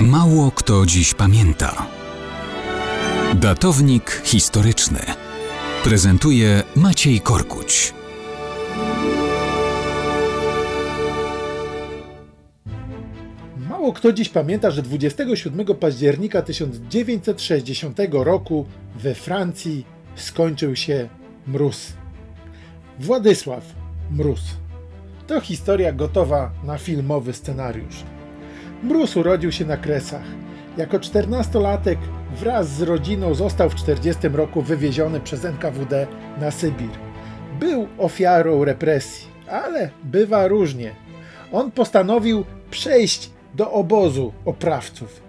Mało kto dziś pamięta. Datownik historyczny prezentuje Maciej Korkuć. Mało kto dziś pamięta, że 27 października 1960 roku we Francji skończył się mróz. Władysław Mróz. To historia gotowa na filmowy scenariusz. Mróz urodził się na Kresach. Jako czternastolatek wraz z rodziną został w 40 roku wywieziony przez NKWD na Sybir. Był ofiarą represji, ale bywa różnie. On postanowił przejść do obozu oprawców.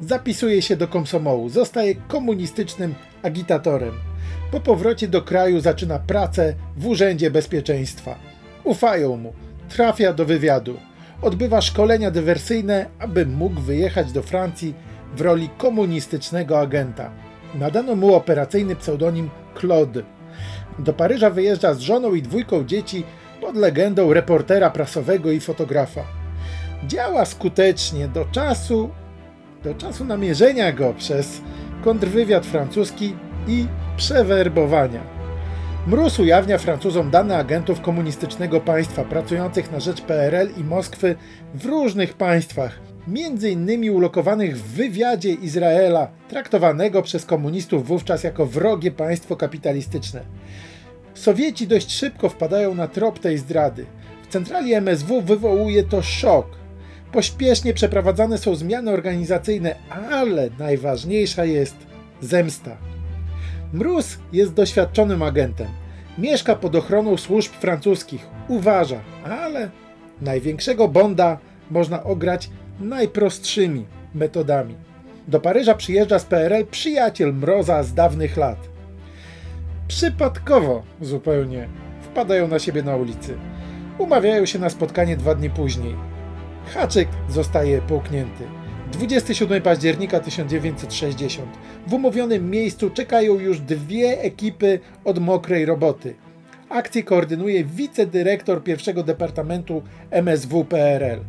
Zapisuje się do komsomołu, zostaje komunistycznym agitatorem. Po powrocie do kraju zaczyna pracę w Urzędzie Bezpieczeństwa. Ufają mu, trafia do wywiadu odbywa szkolenia dywersyjne, aby mógł wyjechać do Francji w roli komunistycznego agenta. Nadano mu operacyjny pseudonim Claude. Do Paryża wyjeżdża z żoną i dwójką dzieci pod legendą reportera prasowego i fotografa. Działa skutecznie do czasu, do czasu namierzenia go przez kontrwywiad francuski i przewerbowania. Mróz ujawnia Francuzom dane agentów komunistycznego państwa pracujących na rzecz PRL i Moskwy w różnych państwach, między innymi ulokowanych w wywiadzie Izraela, traktowanego przez komunistów wówczas jako wrogie państwo kapitalistyczne. Sowieci dość szybko wpadają na trop tej zdrady. W centrali MSW wywołuje to szok. Pośpiesznie przeprowadzane są zmiany organizacyjne, ale najważniejsza jest zemsta. Mróz jest doświadczonym agentem. Mieszka pod ochroną służb francuskich. Uważa, ale największego Bonda można ograć najprostszymi metodami. Do Paryża przyjeżdża z PRL przyjaciel Mroza z dawnych lat. Przypadkowo zupełnie wpadają na siebie na ulicy. Umawiają się na spotkanie dwa dni później. Haczyk zostaje połknięty. 27 października 1960. W umówionym miejscu czekają już dwie ekipy od mokrej roboty. Akcję koordynuje wicedyrektor pierwszego departamentu MSW PRL.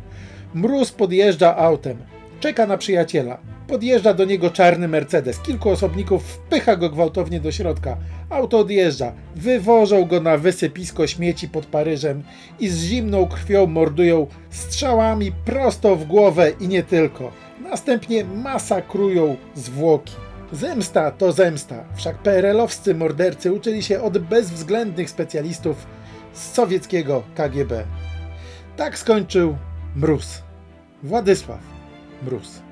Mróz podjeżdża autem. Czeka na przyjaciela. Podjeżdża do niego czarny Mercedes. Kilku osobników wpycha go gwałtownie do środka. Auto odjeżdża. Wywożą go na wysypisko śmieci pod Paryżem i z zimną krwią mordują strzałami prosto w głowę i nie tylko. Następnie masakrują zwłoki. Zemsta to zemsta, wszak PRL-owscy mordercy uczyli się od bezwzględnych specjalistów z sowieckiego KGB. Tak skończył Mróz. Władysław Mróz.